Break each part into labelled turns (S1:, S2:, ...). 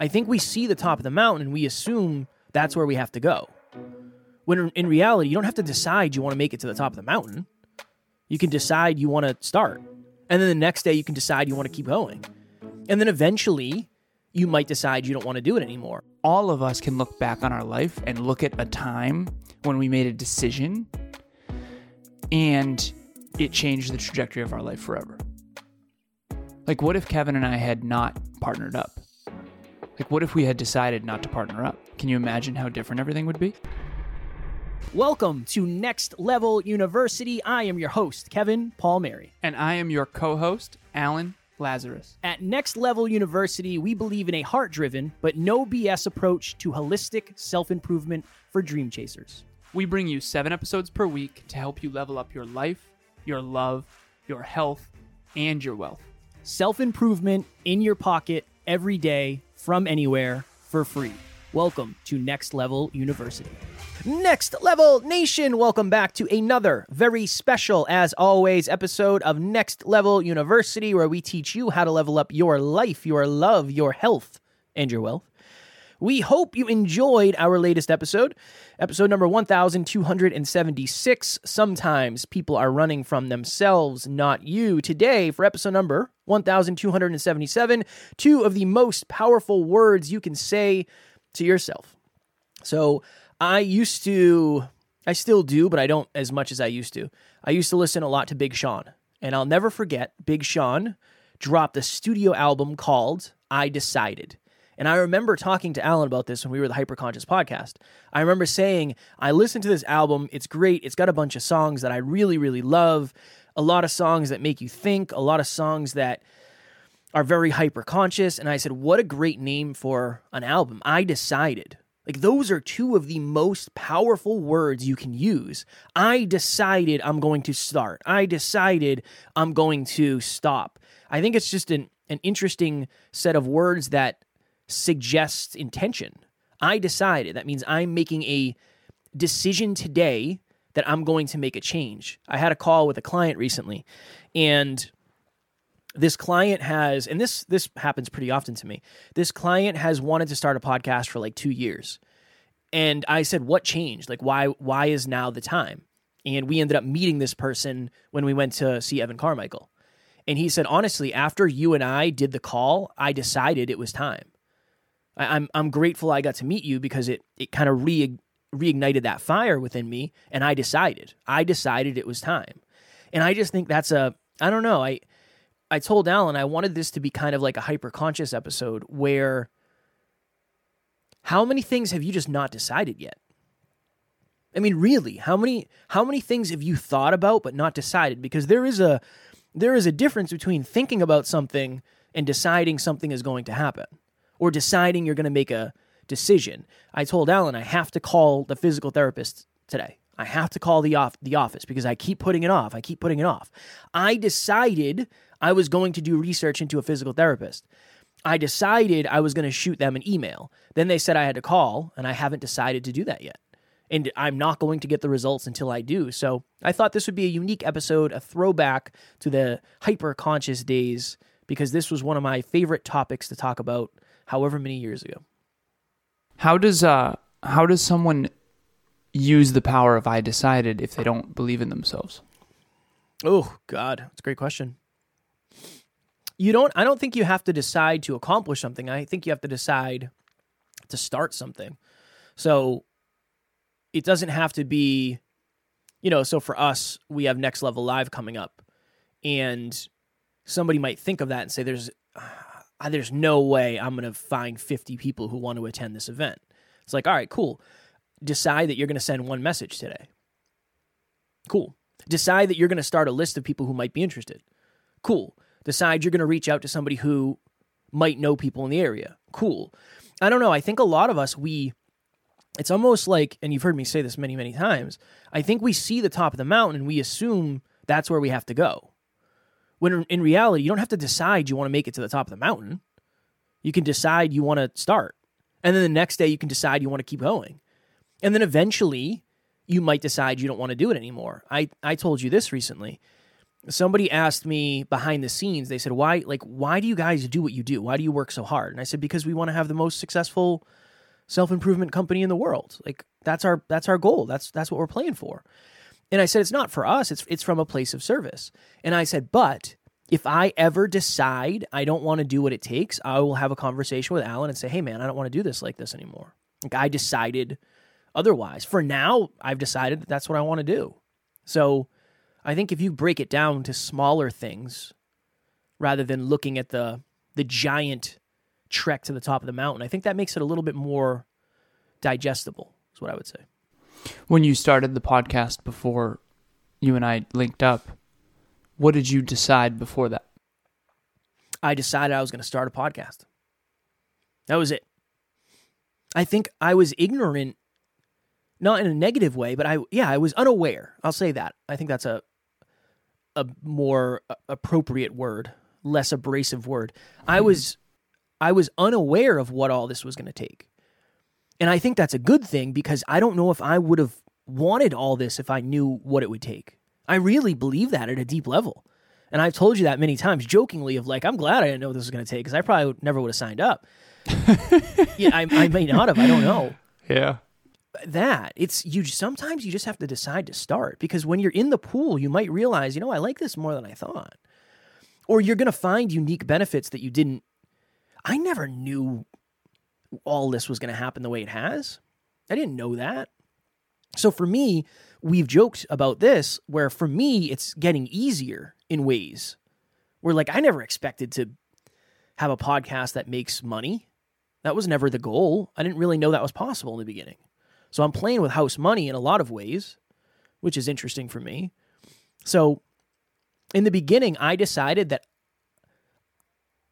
S1: I think we see the top of the mountain and we assume that's where we have to go. When in reality, you don't have to decide you want to make it to the top of the mountain. You can decide you want to start. And then the next day, you can decide you want to keep going. And then eventually, you might decide you don't want to do it anymore.
S2: All of us can look back on our life and look at a time when we made a decision and it changed the trajectory of our life forever. Like, what if Kevin and I had not partnered up? Like, what if we had decided not to partner up? Can you imagine how different everything would be?
S1: Welcome to Next Level University. I am your host, Kevin Palmieri.
S2: And I am your co host, Alan Lazaros.
S1: At Next Level University, we believe in a heart driven but no BS approach to holistic self improvement for dream chasers.
S2: We bring you seven episodes per week to help you level up your life, your love, your health, and your wealth.
S1: Self improvement in your pocket every day from anywhere for free. Welcome to Next Level University. Next Level Nation, welcome back to another very special, as always, episode of Next Level University, where we teach you how to level up your life, your love, your health, and your wealth. We hope you enjoyed our latest episode, episode number 1276. Sometimes people are running from themselves, not you. Today, for episode number 1277, two of the most powerful words you can say to yourself. So, I used to, I still do, but I don't as much as I used to. I used to listen a lot to Big Sean, and I'll never forget Big Sean dropped a studio album called I Decided. And I remember talking to Alan about this when we were the Hyperconscious podcast. I remember saying, I listened to this album. It's great. It's got a bunch of songs that I really, really love. A lot of songs that make you think, a lot of songs that are very hyperconscious. And I said, What a great name for an album. I decided. Like, those are two of the most powerful words you can use. I decided I'm going to start. I decided I'm going to stop. I think it's just an, an interesting set of words that suggests intention. I decided. That means I'm making a decision today that I'm going to make a change. I had a call with a client recently, and this client has and this this happens pretty often to me. This client has wanted to start a podcast for like 2 years. And I said, "What changed? Like why why is now the time?" And we ended up meeting this person when we went to see Evan Carmichael. And he said, "Honestly, after you and I did the call, I decided it was time." I, I'm I'm grateful I got to meet you because it it kind of re reignited that fire within me, and I decided I decided it was time, and I just think that's a I don't know I I told Alan I wanted this to be kind of like a hyper conscious episode where how many things have you just not decided yet? I mean, really, how many how many things have you thought about but not decided? Because there is a there is a difference between thinking about something and deciding something is going to happen or deciding you're going to make a decision. I told Alan I have to call the physical therapist today. I have to call the off the office because I keep putting it off. I keep putting it off. I decided I was going to do research into a physical therapist. I decided I was going to shoot them an email. Then they said I had to call, and I haven't decided to do that yet. And I'm not going to get the results until I do. So I thought this would be a unique episode, a throwback to the hyper conscious days, because this was one of my favorite topics to talk about however many years ago.
S2: How does uh how does someone use the power of I decided if they don't believe in themselves?
S1: Oh God, that's a great question. You don't. I don't think you have to decide to accomplish something. I think you have to decide to start something. So it doesn't have to be, you know. So for us, we have Next Level Live coming up, and somebody might think of that and say, "There's, there's no way I'm going to find 50 people who want to attend this event." It's like, all right, cool. Decide that you're going to send one message today. Cool. Decide that you're going to start a list of people who might be interested. Cool. Decide you're going to reach out to somebody who might know people in the area. Cool. I don't know. I think a lot of us, we, it's almost like, and you've heard me say this many, many times, I think we see the top of the mountain and we assume that's where we have to go. When in reality, you don't have to decide you want to make it to the top of the mountain. You can decide you want to start. And then the next day, you can decide you want to keep going. And then eventually, you might decide you don't want to do it anymore. I, I told you this recently. somebody asked me behind the scenes, they said, why, like, why do you guys do what you do? Why do you work so hard? And I said, because we want to have the most successful self improvement company in the world. Like, that's our, that's our goal. That's, that's what we're playing for. And I said, it's not for us. It's, it's from a place of service. And I said, but if I ever decide I don't want to do what it takes, I will have a conversation with Alan and say, hey, man, I don't want to do this like this anymore. Like, I decided otherwise. For now, I've decided that that's what I want to do. So I think if you break it down to smaller things rather than looking at the the giant trek to the top of the mountain, I think that makes it a little bit more digestible. Is what I would say.
S2: When you started the podcast before you and I linked up, what did you decide before that?
S1: I decided I was going to start a podcast. That was it. I think I was ignorant not in a negative way, but I yeah, I was unaware. I'll say that. I think that's a a more appropriate word, less abrasive word. I mm-hmm. was I was unaware of what all this was going to take. And I think that's a good thing because I don't know if I would have wanted all this if I knew what it would take. I really believe that at a deep level. And I've told you that many times jokingly of like, I'm glad I didn't know what this was going to take because I probably never would have signed up. yeah, I, I may not have. I don't know.
S2: Yeah
S1: that it's you sometimes you just have to decide to start because when you're in the pool you might realize you know i like this more than i thought or you're going to find unique benefits that you didn't i never knew all this was going to happen the way it has? I didn't know that. So for me we've joked about this where for me it's getting easier in ways where like i never expected to have a podcast that makes money. That was never the goal. I didn't really know that was possible in the beginning. So I'm playing with house money in a lot of ways, which is interesting for me. So in the beginning, I decided that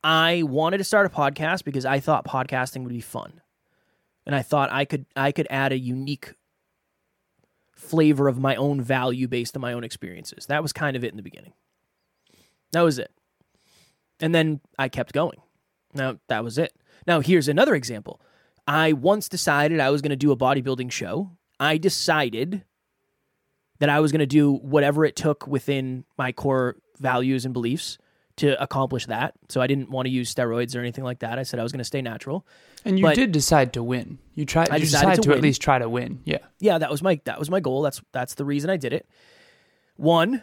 S1: I wanted to start a podcast because I thought podcasting would be fun. And I thought I could I could add a unique flavor of my own value based on my own experiences. That was kind of it in the beginning. That was it. And then I kept going. Now, that was it. Now, here's another example. I once decided I was going to do a bodybuilding show. I decided that I was going to do whatever it took within my core values and beliefs to accomplish that. So I didn't want to use steroids or anything like that. I said I was going to stay natural.
S2: And you but did decide to win. You tried. You decided, decided to, to at least try to win. Yeah.
S1: Yeah, that was my that was my goal. That's that's the reason I did it. One.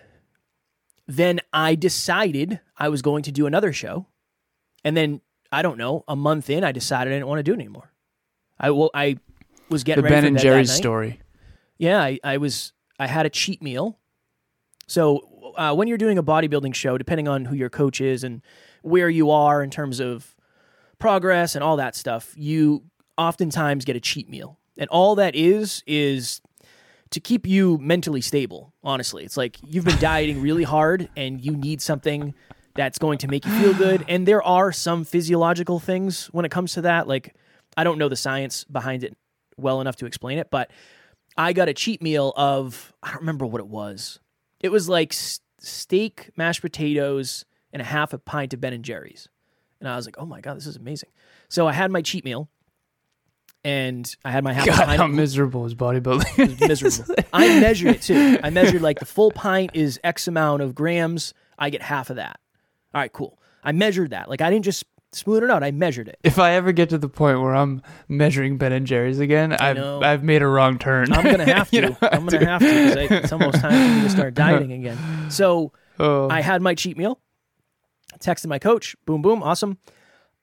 S1: Then I decided I was going to do another show, and then I don't know. A month in, I decided I didn't want to do it anymore. I well, I was getting
S2: the Ben and Jerry's story.
S1: Yeah, I, I was. I had a cheat meal. So uh, when you're doing a bodybuilding show, depending on who your coach is and where you are in terms of progress and all that stuff, you oftentimes get a cheat meal, and all that is is to keep you mentally stable. Honestly, it's like you've been dieting really hard, and you need something that's going to make you feel good. And there are some physiological things when it comes to that, like I don't know the science behind it well enough to explain it, but I got a cheat meal of I don't remember what it was. It was like steak, mashed potatoes, and a half a pint of Ben and Jerry's. And I was like, "Oh my god, this is amazing!" So I had my cheat meal, and I had my half.
S2: God,
S1: pint
S2: how miserable is bodybuilding?
S1: miserable. I measured it too. I measured like the full pint is X amount of grams. I get half of that. All right, cool. I measured that. Like I didn't just smooth it out. I measured it.
S2: If I ever get to the point where I'm measuring Ben and Jerry's again, I've I've made a wrong turn.
S1: I'm gonna have to. know, I'm gonna have to because it's almost time for me to start dieting again. So oh. I had my cheat meal. Texted my coach. Boom, boom, awesome.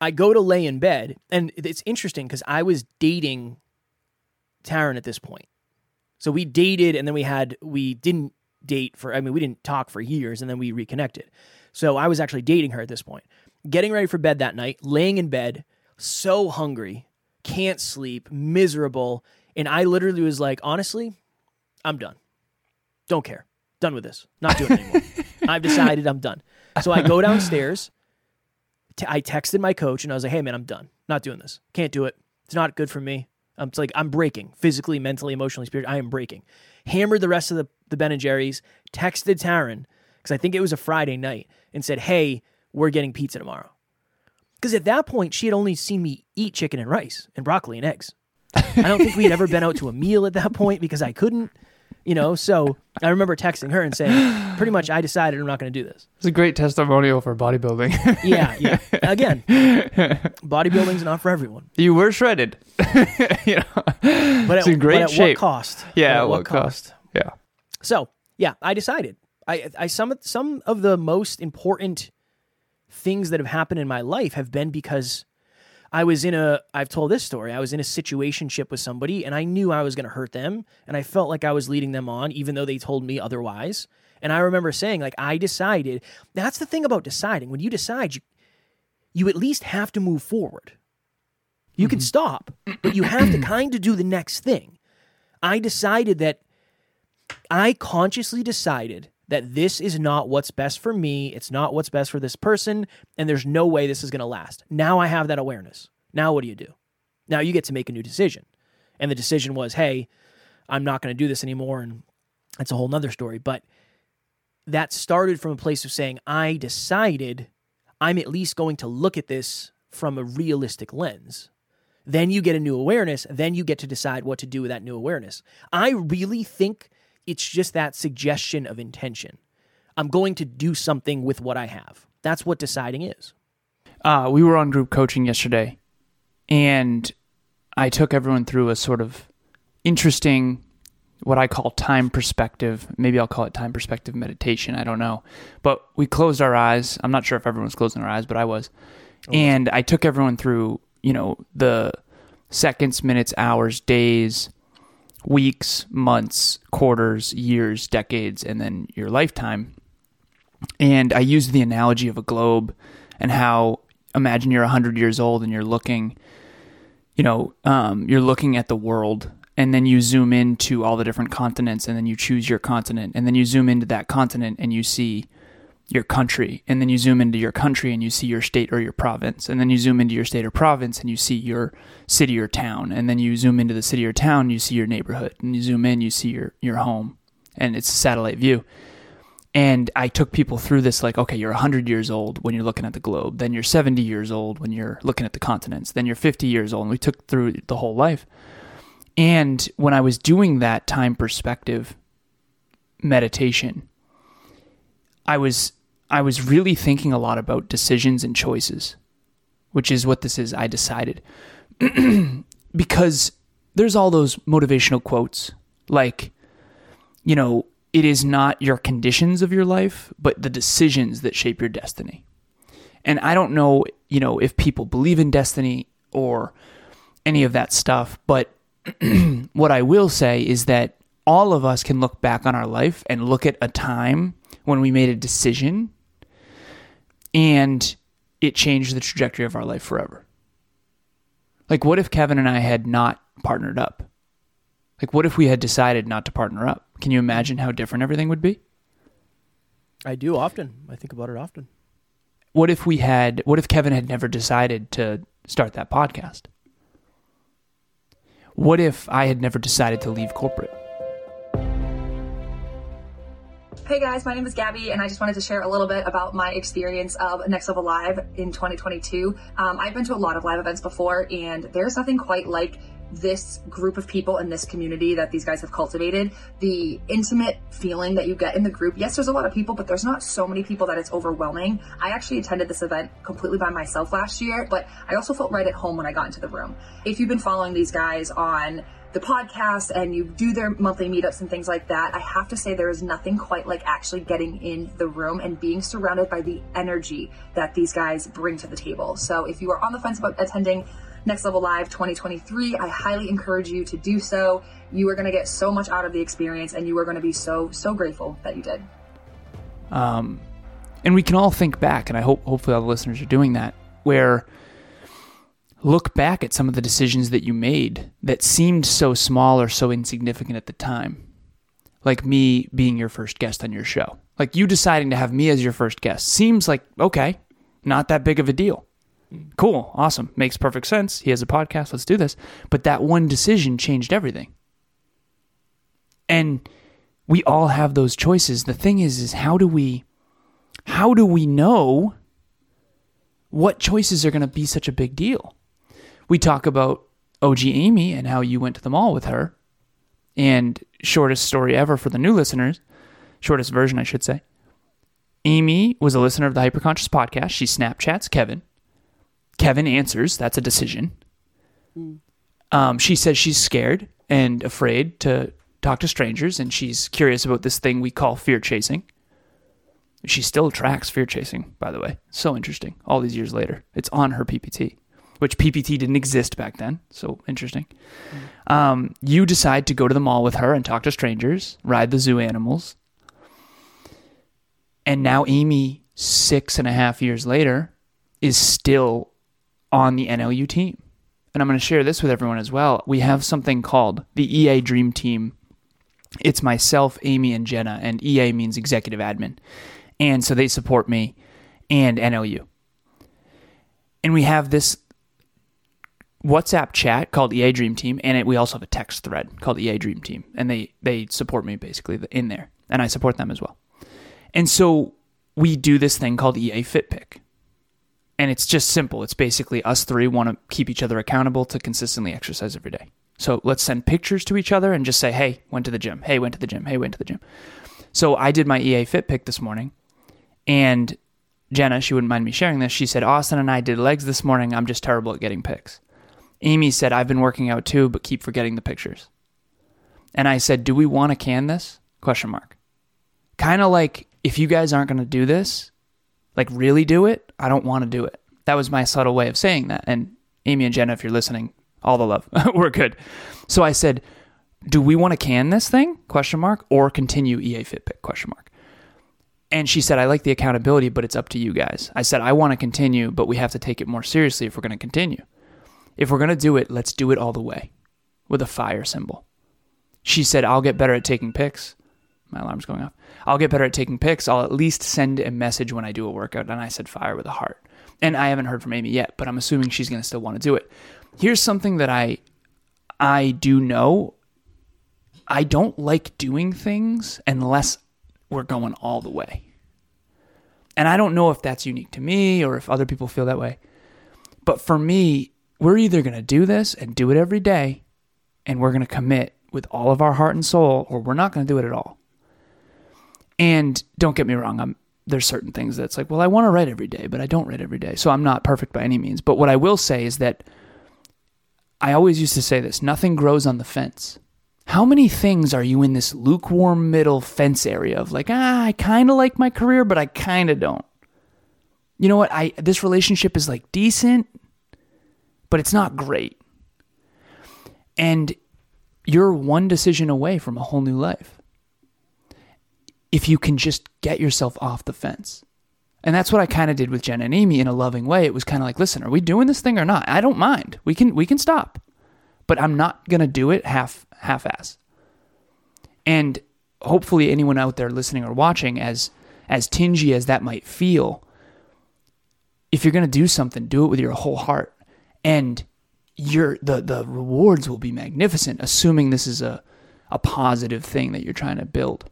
S1: I go to lay in bed, and it's interesting because I was dating Taryn at this point. So we dated, and then we had we didn't date for. I mean, we didn't talk for years, and then we reconnected. So I was actually dating her at this point getting ready for bed that night, laying in bed, so hungry, can't sleep, miserable. And I literally was like, honestly, I'm done. Don't care. Done with this. Not doing it anymore. I've decided I'm done. So I go downstairs. T- I texted my coach and I was like, hey, man, I'm done. Not doing this. Can't do it. It's not good for me. I'm it's like, I'm breaking physically, mentally, emotionally, spiritually. I am breaking. Hammered the rest of the, the Ben and Jerry's, texted Taryn, because I think it was a Friday night, and said, hey, we're getting pizza tomorrow. Because at that point, she had only seen me eat chicken and rice and broccoli and eggs. I don't think we had ever been out to a meal at that point because I couldn't. You know, so I remember texting her and saying, pretty much, I decided I'm not going to do this.
S2: It's a great testimonial for bodybuilding.
S1: Yeah, yeah. Again, bodybuilding's not for everyone.
S2: you were shredded. you know,
S1: But
S2: It's
S1: at,
S2: in great
S1: but at
S2: shape.
S1: what cost?
S2: Yeah,
S1: But
S2: at what cost? Yeah.
S1: So yeah, I decided. I, I some some of the most important things that have happened in my life have been because I was in a. I've told this story. I was in a situationship with somebody, and I knew I was going to hurt them, and I felt like I was leading them on, even though they told me otherwise. And I remember saying, like, I decided. That's the thing about deciding. When you decide, you you at least have to move forward. You can mm-hmm. stop, but you have to kind of do the next thing. I decided that I consciously decided that this is not what's best for me. It's not what's best for this person. And there's no way this is going to last. Now I have that awareness. Now what do you do? Now you get to make a new decision. And the decision was, hey, I'm not going to do this anymore. And that's a whole nother story. But that started from a place of saying, I decided I'm at least going to look at this from a realistic lens. Then you get a new awareness. Then you get to decide what to do with that new awareness. I really think it's just that suggestion of intention. I'm going to do something with what I have. That's what deciding is.
S2: Uh, we were on group coaching yesterday, and I took everyone through a sort of interesting, what I call time perspective. Maybe I'll call it time perspective meditation. I don't know. But we closed our eyes. I'm not sure if everyone's closing their eyes, but I was. And I took everyone through, you know, the seconds, minutes, hours, days, weeks, months, quarters, years, decades, and then your lifetime. And I used the analogy of a globe and how imagine you're 100 years old and you're looking, you know, um, you're looking at the world and then you zoom into all the different continents and then you choose your continent and then you zoom into that continent and you see your country and then you zoom into your country and you see your state or your province and then you zoom into your state or province and you see your city or town and then you zoom into the city or town you see your neighborhood and you zoom in you see your your home and it's a satellite view and I took people through this like, okay, you're 100 years old when you're looking at the globe. Then you're 70 years old when you're looking at the continents. Then you're 50 years old. And we took through the whole life. And when I was doing that time perspective meditation, I was I was really thinking a lot about decisions and choices, which is what this is. I decided because there's all those motivational quotes like, you know, it is not your conditions of your life, but the decisions that shape your destiny. And I don't know, you know, if people believe in destiny or any of that stuff, but what I will say is that all of us can look back on our life and look at a time when we made a decision and it changed the trajectory of our life forever. Like, what if Kevin and I had not partnered up? Like, what if we had decided not to partner up? Can you imagine how different everything would be?
S1: I do often. I think about it often.
S2: What if we had, what if Kevin had never decided to start that podcast? What if I had never decided to leave corporate?
S3: Hey guys, my name is Gabby, and I just wanted to share a little bit about my experience of Next Level Live in 2022. Um, I've been to a lot of live events before, and there's nothing quite like this group of people in this community that these guys have cultivated. The intimate feeling that you get in the group. Yes, there's a lot of people, but there's not so many people that it's overwhelming. I actually attended this event completely by myself last year, but I also felt right at home when I got into the room. If you've been following these guys on the podcast and you do their monthly meetups and things like that, I have to say there is nothing quite like actually getting in the room and being surrounded by the energy that these guys bring to the table. So if you are on the fence about attending Next Level Live 2023, I highly encourage you to do so. You are going to get so much out of the experience and you are going to be so, so grateful that you did.
S2: Um, and we can all think back, and I hope hopefully all the listeners are doing that, where look back at some of the decisions that you made that seemed so small or so insignificant at the time. Like me being your first guest on your show. Like you deciding to have me as your first guest seems like, okay, not that big of a deal. Cool, awesome, makes perfect sense. He has a podcast, let's do this. But that one decision changed everything. And we all have those choices. The thing is is how do we how do we know what choices are going to be such a big deal? We talk about OG Amy and how you went to the mall with her And shortest story ever for the new listeners, shortest version, I should say. Amy was a listener of the Hyperconscious podcast. She Snapchats Kevin. Kevin answers. That's a decision. Um, she says she's scared and afraid to talk to strangers, and she's curious about this thing we call fear chasing. She still tracks fear chasing, by the way. So interesting. All these years later, it's on her PPT, which PPT didn't exist back then. So interesting. Um, you decide to go to the mall with her and talk to strangers, ride the zoo animals. And now Amy, six and a half years later, is still on the NLU team. And I'm going to share this with everyone as well. We have something called the EA Dream Team. It's myself, Amy, and Jenna, and EA means executive admin. And so they support me and NLU. And we have this WhatsApp chat called EA Dream Team, and it, we also have a text thread called EA Dream Team, and they they support me basically in there, and I support them as well. And so we do this thing called EA Fit Pick, and it's just simple. It's basically us three want to keep each other accountable to consistently exercise every day. So let's send pictures to each other and just say, "Hey, went to the gym. Hey, went to the gym. Hey, went to the gym." So I did my EA Fit Pick this morning, and Jenna, she wouldn't mind me sharing this. She said, Austin and I did legs this morning. I'm just terrible at getting pics. Amy said, I've been working out too, but keep forgetting the pictures. And I said, Do we want to can this? Question mark. Kind of like if you guys aren't going to do this, like really do it, I don't want to do it. That was my subtle way of saying that. And Amy and Jenna, if you're listening, all the love. We're good. So I said, do we want to can this thing? Question mark. Or continue EA Fit Pick? Question mark. And she said, I like the accountability, but it's up to you guys. I said, I want to continue, but we have to take it more seriously if we're going to continue. If we're going to do it, let's do it all the way with a fire symbol. She said, I'll get better at taking pics. My alarm's going off. I'll get better at taking pics. I'll at least send a message when I do a workout. And I said, fire with a heart. And I haven't heard from Amy yet, but I'm assuming she's going to still want to do it. Here's something that I I do know. I don't like doing things unless we're going all the way. And I don't know if that's unique to me or if other people feel that way. But for me, we're either going to do this and do it every day and we're going to commit with all of our heart and soul or we're not going to do it at all. And don't get me wrong, I'm there's certain things that's like, well, I want to write every day, but I don't write every day. So I'm not perfect by any means. But what I will say is that I always used to say this nothing grows on the fence. How many things are you in this lukewarm middle fence area of like, ah, I kind of like my career, but I kind of don't? You know what? I this relationship is like decent, but it's not great. And you're one decision away from a whole new life. If you can just get yourself off the fence. And that's what I kind of did with Jen and Amy in a loving way. It was kind of like, listen, are we doing this thing or not? I don't mind. We can we can stop. But I'm not going to do it half half ass. And hopefully anyone out there listening or watching as as tingy as that might feel, if you're going to do something, do it with your whole heart. And your the the rewards will be magnificent assuming this is a a positive thing that you're trying to build.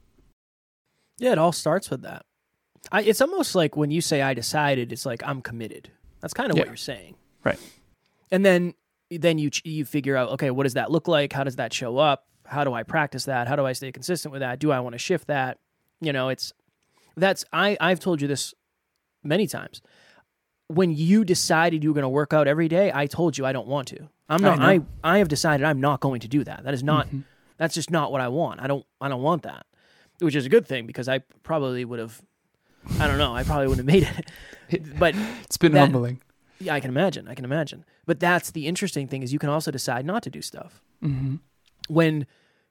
S1: Yeah, it all starts with that. I, it's almost like when you say I decided, it's like I'm committed. That's kind of
S2: Yeah.
S1: what you're saying.
S2: Right.
S1: And then then you you figure out okay, what does that look like? How does that show up? How do I practice that? How do I stay consistent with that? Do I want to shift that? You know, it's that's I I've told you this many times. When you decided you were going to work out every day, I told you I don't want to. I'm not.
S2: know.
S1: I I have decided I'm not going to do that. That is not.
S2: Mm-hmm.
S1: That's just not what I want. I don't. I don't want that. Which is a good thing because I probably would have. I don't know. I probably wouldn't have made it. But
S2: It's been
S1: That-
S2: humbling.
S1: yeah, I can imagine. I can imagine. But that's the interesting thing is you can also decide not to do stuff.
S2: Mm-hmm.
S1: When,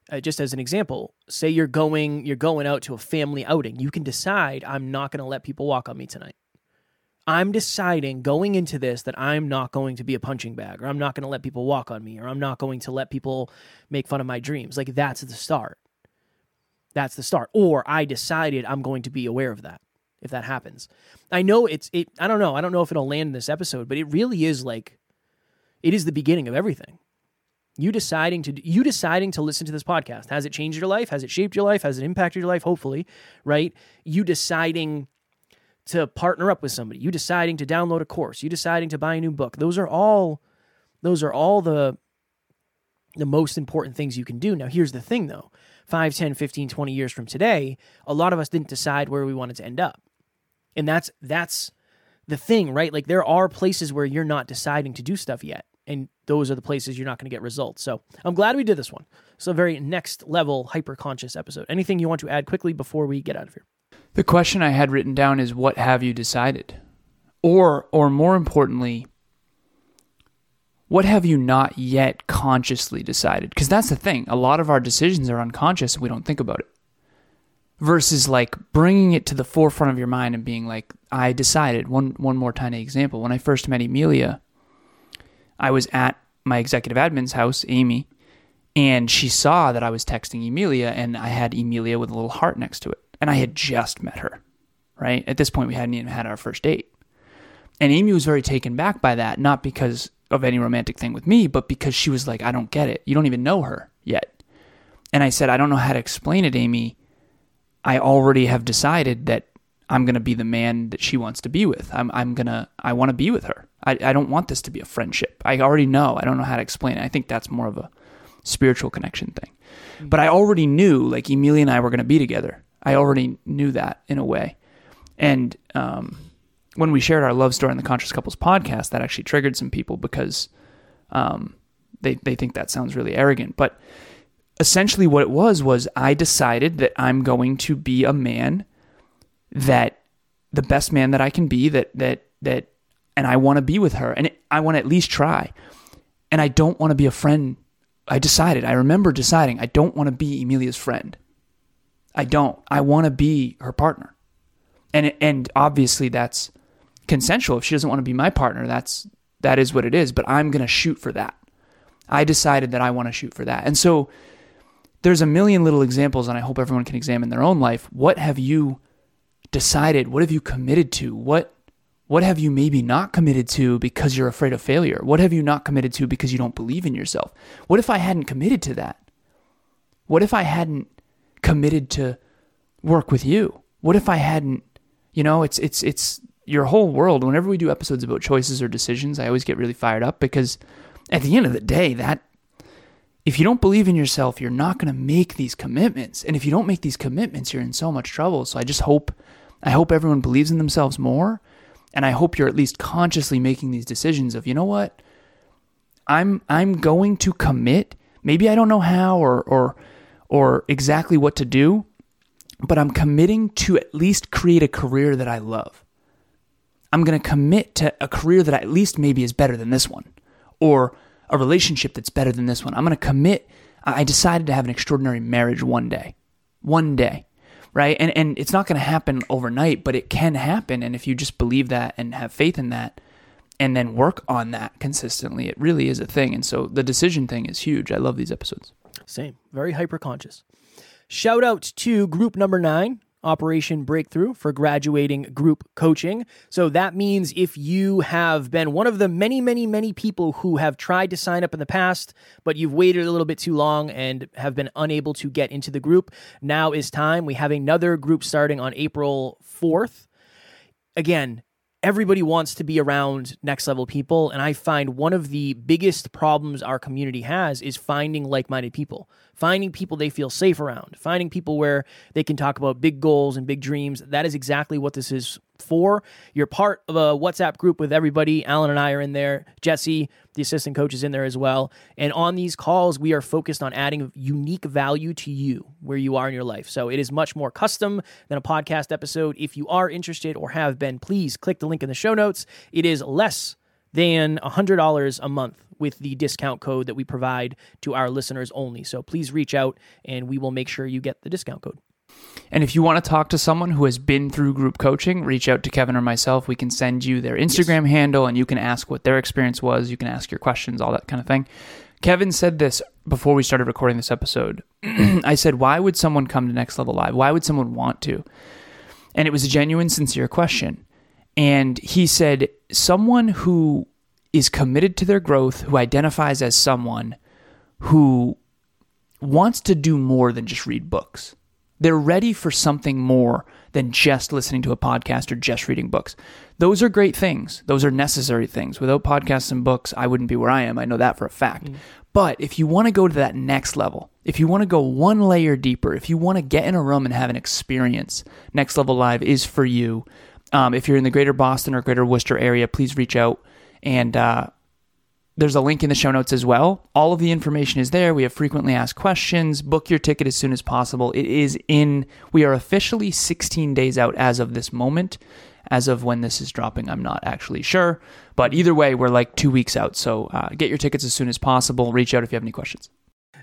S1: uh, just as an example, say you're going you're going out to a family outing, you can decide I'm not going to let people walk on me tonight. I'm deciding going into this that I'm not going to be a punching bag, or I'm not going to let people walk on me, or I'm not going to let people make fun of my dreams. Like that's the start. That's the start. Or I decided I'm going to be aware of that if that happens. I know it's it I don't know. I don't know if it'll land in this episode, but it really is like it is the beginning of everything. You deciding to you deciding to listen to this podcast. Has it changed your life? Has it shaped your life? Has it impacted your life? Hopefully, right? You deciding to partner up with somebody. You deciding to download a course. You deciding to buy a new book. Those are all those are all the the most important things you can do. Now, here's the thing though 5, 10, 15, 20 years from today, a lot of us didn't decide where we wanted to end up. And that's, that's, the thing, right? Like there are places where you're not deciding to do stuff yet. And those are the places you're not going to get results. So I'm glad we did this one. So very next level hyper conscious episode. Anything you want to add quickly before we get out of here?
S2: The question I had written down is what have you decided? Or or more importantly, what have you not yet consciously decided? Because that's the thing. A lot of our decisions are unconscious and we don't think about it. Versus like bringing it to the forefront of your mind and being like, I decided. One one more tiny example. When I first met Emilia, I was at my executive admin's house, Amy, and she saw that I was texting Emilia and I had Emilia with a little heart next to it. And I had just met her, right? At this point, we hadn't even had our first date. And Amy was very taken back by that, not because of any romantic thing with me, but because she was like, I don't get it. You don't even know her yet. And I said, I don't know how to explain it, Amy. I already have decided that I'm going to be the man that she wants to be with. I'm, I'm going to, I want to be with her. I, I don't want this to be a friendship. I already know. I don't know how to explain it. I think that's more of a spiritual connection thing. Mm-hmm. But I already knew, like, Emilia and I were going to be together. I already knew that in a way. And um, when we shared our love story on the Conscious Couples podcast, that actually triggered some people because um, they, they think that sounds really arrogant. But essentially, what it was was I decided that I'm going to be a man that the best man that I can be, that, that, that, and I want to be with her. And I want to at least try. And I don't want to be a friend. I decided, I remember deciding, I don't want to be Emilia's friend. I don't. I want to be her partner. And and obviously that's consensual. If she doesn't want to be my partner, that's that is what it is, but I'm going to shoot for that. I decided that I want to shoot for that. And so there's a million little examples and I hope everyone can examine their own life. What have you decided? What have you committed to? What what have you maybe not committed to because you're afraid of failure? What have you not committed to because you don't believe in yourself? What if I hadn't committed to that? What if I hadn't committed to work with you? What if I hadn't, you know, it's it's it's your whole world. Whenever we do episodes about choices or decisions, I always get really fired up because at the end of the day, that if you don't believe in yourself, you're not going to make these commitments. And if you don't make these commitments, you're in so much trouble. So I just hope I hope everyone believes in themselves more and I hope you're at least consciously making these decisions of, you know what? I'm I'm going to commit. Maybe I don't know how or or or exactly what to do, but I'm committing to at least create a career that I love. I'm going to commit to a career that at least maybe is better than this one or a relationship that's better than this one. I'm going to commit. I decided to have an extraordinary marriage one day. One day right? And and it's not going to happen overnight, but it can happen. And if you just believe that and have faith in that, and then work on that consistently, it really is a thing. And so the decision thing is huge. I love these episodes.
S1: Same, very hyper conscious. Shout out to group number nine. Operation Breakthrough for graduating group coaching. So that means if you have been one of the many, many, many people who have tried to sign up in the past, but you've waited a little bit too long and have been unable to get into the group, now is time. We have another group starting on April 4th. Again, everybody wants to be around next level people. And i find one of the biggest problems our community has is finding like-minded people finding people they feel safe around finding people where they can talk about big goals and big dreams that is exactly what this is for. You're part of a WhatsApp group with everybody. Alan and I are in there. Jesse, the assistant coach, is in there as well. And on these calls, we are focused on adding unique value to you where you are in your life. So it is much more custom than a podcast episode. If you are interested or have been, please click the link in the show notes. It is less than $100 a month with the discount code that we provide to our listeners only. So please reach out and we will make sure you get the discount code.
S2: And if you want to talk to someone who has been through group coaching, reach out to Kevin or myself. We can send you their Instagram yes. handle and you can ask what their experience was. You can ask your questions, all that kind of thing. Kevin said this before we started recording this episode. I said, Why would someone come to Next Level Live? Why would someone want to? And it was a genuine, sincere question. And he said, Someone who is committed to their growth, who identifies as someone who wants to do more than just read books They're ready for something more than just listening to a podcast or just reading books. Those are great things. Those are necessary things. Without podcasts and books, I wouldn't be where I am. I know that for a fact. Mm. But if you want to go to that next level, if you want to go one layer deeper, if you want to get in a room and have an experience, Next Level Live is for you. Um, if you're in the greater Boston or greater Worcester area, please reach out. And uh, there's a link in the show notes as well. All of the information is there. We have frequently asked questions. Book your ticket as soon as possible. It is in, we are officially 16 days out as of this moment. As of when this is dropping, I'm not actually sure. But either way, we're like two weeks out. So uh, get your tickets as soon as possible. Reach out if you have any questions.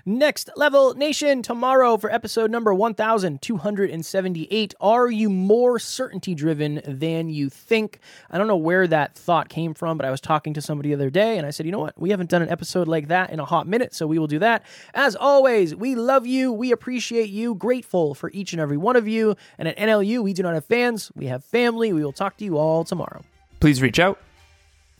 S1: Next Level Nation tomorrow for episode number 1278. Are you more certainty driven than you think? I don't know where that thought came from, but I was talking to somebody the other day and I said, you know what? We haven't done an episode like that in a hot minute, so we will do that. As always, we love you. We appreciate you. Grateful for each and every one of you. And at NLU, we do not have fans, we have family. We will talk to you all tomorrow.
S2: Please reach out.